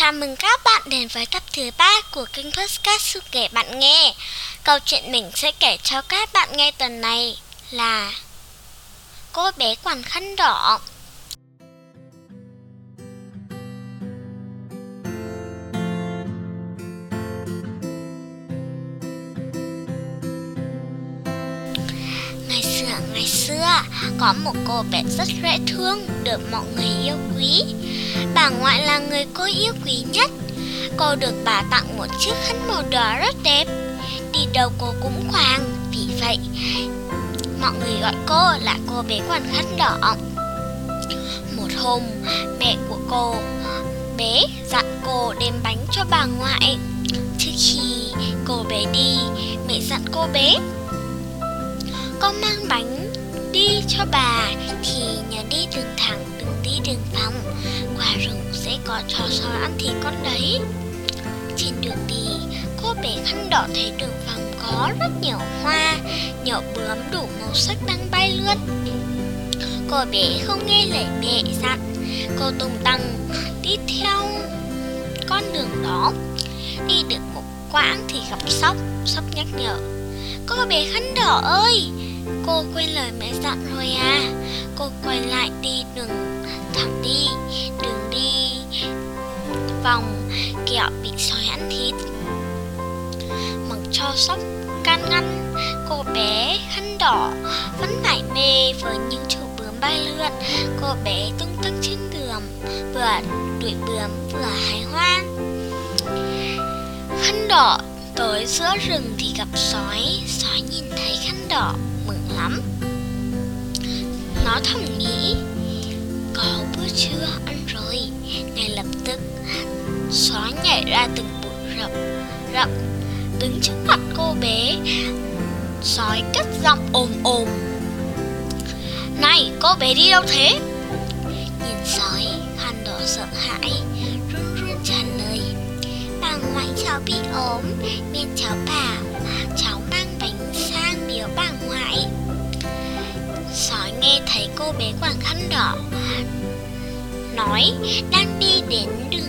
Chào mừng các bạn đến với tập thứ ba của kênh Podcast Sư kể bạn nghe. Câu chuyện mình sẽ kể cho các bạn nghe tuần này là Cô bé quàng khăn đỏ. Ngày xưa, ngày xưa, có một cô bé rất dễ thương, được mọi người yêu quý. Bà ngoại là người cô yêu quý nhất. Cô được bà tặng một chiếc khăn màu đỏ rất đẹp. Đi đâu cô cũng khoàng Vì vậy mọi người gọi cô là cô bé quàng khăn đỏ. Một hôm, mẹ của cô, bé dặn cô đem bánh cho bà ngoại. Trước khi cô bé đi, mẹ dặn cô bé, Con mang bánh đi cho bà, thì nhớ đi đường có chó sói ăn thịt con đấy. Trên đường đi, cô bé khăn đỏ thấy đường vòng có rất nhiều hoa, Nhỏ bướm đủ màu sắc đang bay lướt cô bé không nghe lời mẹ dặn. Cô tung tăng, đi theo con đường đó. Đi được một quãng thì gặp sóc sóc nhắc nhở. Cô bé khăn đỏ ơi! Cô quên lời mẹ dặn, rồi à. Cô quay lại đi đường thẳng đi vòng, kẹo bị sói ăn thịt. Mặc cho sóc, can ngăn, Cô bé khăn đỏ, vẫn mải mê với những chú bướm bay lượn. Cô bé tung tăng trên đường, Vừa đuổi bướm, vừa hái hoa. Khăn đỏ, tới giữa rừng thì gặp sói. Sói nhìn thấy khăn đỏ, mừng lắm. Nó thầm nghĩ, Có bữa trưa ăn rồi. Ngay lập tức Xóa nhảy ra từng bụi rậm Rậm. Đứng trước mặt cô bé, Sói cất giọng ồm ồm. Này, cô bé đi đâu thế? Nhìn sói khăn đỏ sợ hãi, Run run trả lời. Bà ngoại cháu bị ốm, Nên cháu bảo, Cháu mang bánh sang biếu bà ngoại Sói nghe thấy cô bé quàng khăn đỏ, Nói, đang đi đến đường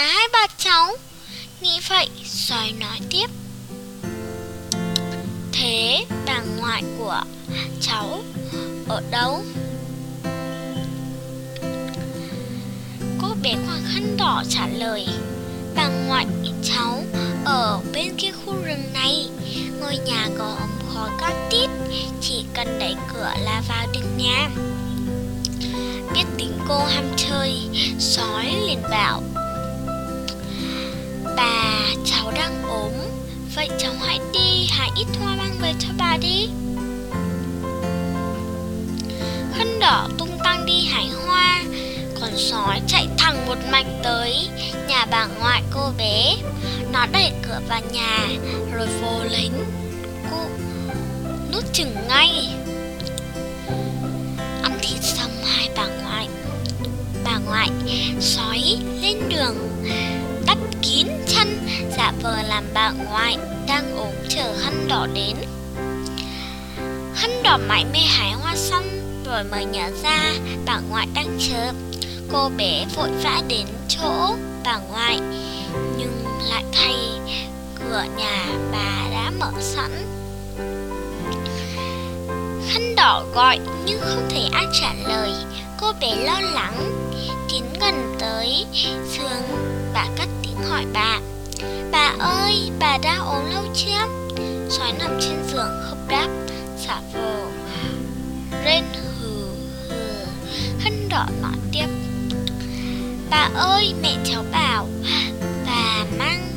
cả hai bà cháu. Nghĩ vậy sói nói tiếp. Thế bà ngoại của cháu ở đâu? cô bé khoảng khăn đỏ trả lời. Bà ngoại cháu ở bên kia khu rừng này. Ngôi nhà có ống khói cao tít, Chỉ cần đẩy cửa là vào được nhà. Biết tính cô ham chơi, Sói liền bảo. Vậy cháu hãy đi hái ít hoa mang về cho bà đi. Khăn đỏ tung tăng đi hái hoa, con sói chạy thẳng một mạch tới nhà bà ngoại cô bé. Nó đẩy cửa vào nhà, rồi vô lính cụ nút chừng ngay. Ăn thịt xong, hai bà ngoại Bà ngoại sói vờ làm bà ngoại đang ốm chờ khăn đỏ đến. Khăn đỏ mãi mê hái hoa xong, rồi mới nhớ ra bà ngoại đang chờ. Cô bé vội vã đến chỗ bà ngoại, Nhưng lại thay cửa nhà bà đã mở sẵn. Khăn đỏ gọi, nhưng không thể ai trả lời. Cô bé lo lắng, Tiến gần tới giường Bà cất tiếng hỏi bà. Bà ơi, bà đã ốm lâu chưa? Sói nằm trên giường không đáp Xả vờ. Rên hừ hừ hân đỏ nói tiếp. Bà ơi mẹ cháu bảo Bà mang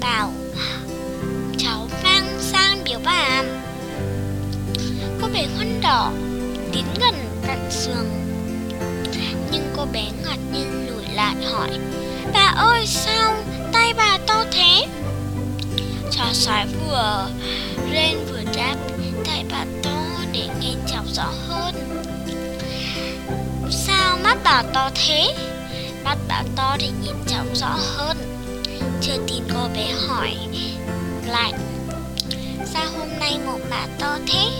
Bảo Cháu mang sang biểu bà Cô bé Hân đỏ Tiến gần cạnh giường. Nhưng cô bé ngạc nhiên lùi lại hỏi Bà ơi sao bà to thế. Chó sói vừa rên vừa đáp tại bà to để nghe chọc rõ hơn. Sao mắt bà to thế? Mắt bà to để nhìn chọc rõ hơn. Chưa tin cô bé hỏi lại. Sao hôm nay mồm bà to thế?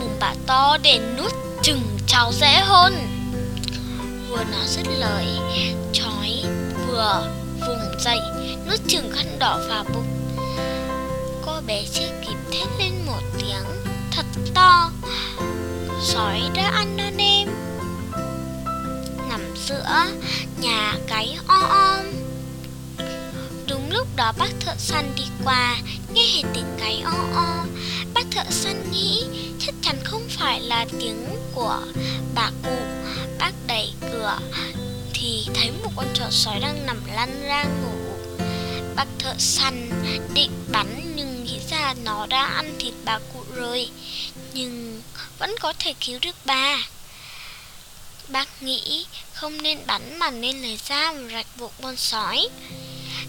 Mồm bà to để nuốt chừng cháu dễ hơn. Vừa nói dứt lời, Chói vừa vùng dậy. Nuốt chừng khăn đỏ vào bụng. Cô bé chưa kịp thét lên một tiếng, Thật to Sói đã ăn non em. Nằm giữa nhà cái o om. Đúng lúc đó bác thợ săn đi qua, Nghe hết tiếng cái o o. Bác thợ săn nghĩ Chắc chắn không phải là tiếng của bà cụ. Bác đẩy cửa Thì thấy một con chó sói đang nằm lăn ra ngủ. Bác thợ săn định bắn Nhưng nghĩ ra nó đã ăn thịt bà cụ rồi Nhưng vẫn có thể cứu được bà. Bác nghĩ không nên bắn mà nên lấy ra một rạch buộc con sói.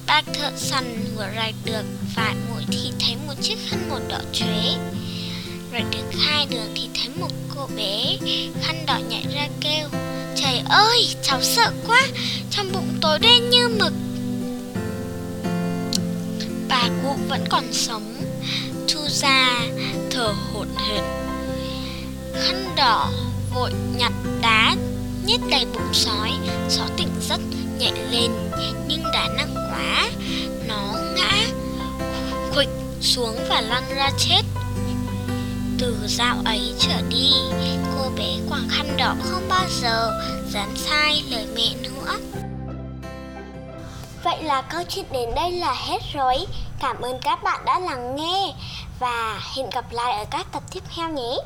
Bác thợ săn vừa rạch được vài mũi thì thấy một chiếc khăn một đỏ chuế Rạch được hai đường thì thấy một cô bé khăn đỏ nhảy ra kêu Trời ơi, cháu sợ quá, trong bụng tối đen như mực cụ vẫn còn sống. Chu ra thở hổn hển Khăn đỏ, vội nhặt đá, nhét đầy bụng sói. Sói tỉnh giấc, nhảy lên, Nhưng đã nặng quá. Nó ngã, khuỵch xuống và lăn ra chết. Từ dạo ấy trở đi, Cô bé quàng khăn đỏ không bao giờ dám sai lời mẹ nữa. Vậy là câu chuyện đến đây là hết rồi. Cảm ơn các bạn đã lắng nghe Và hẹn gặp lại ở các tập tiếp theo nhé.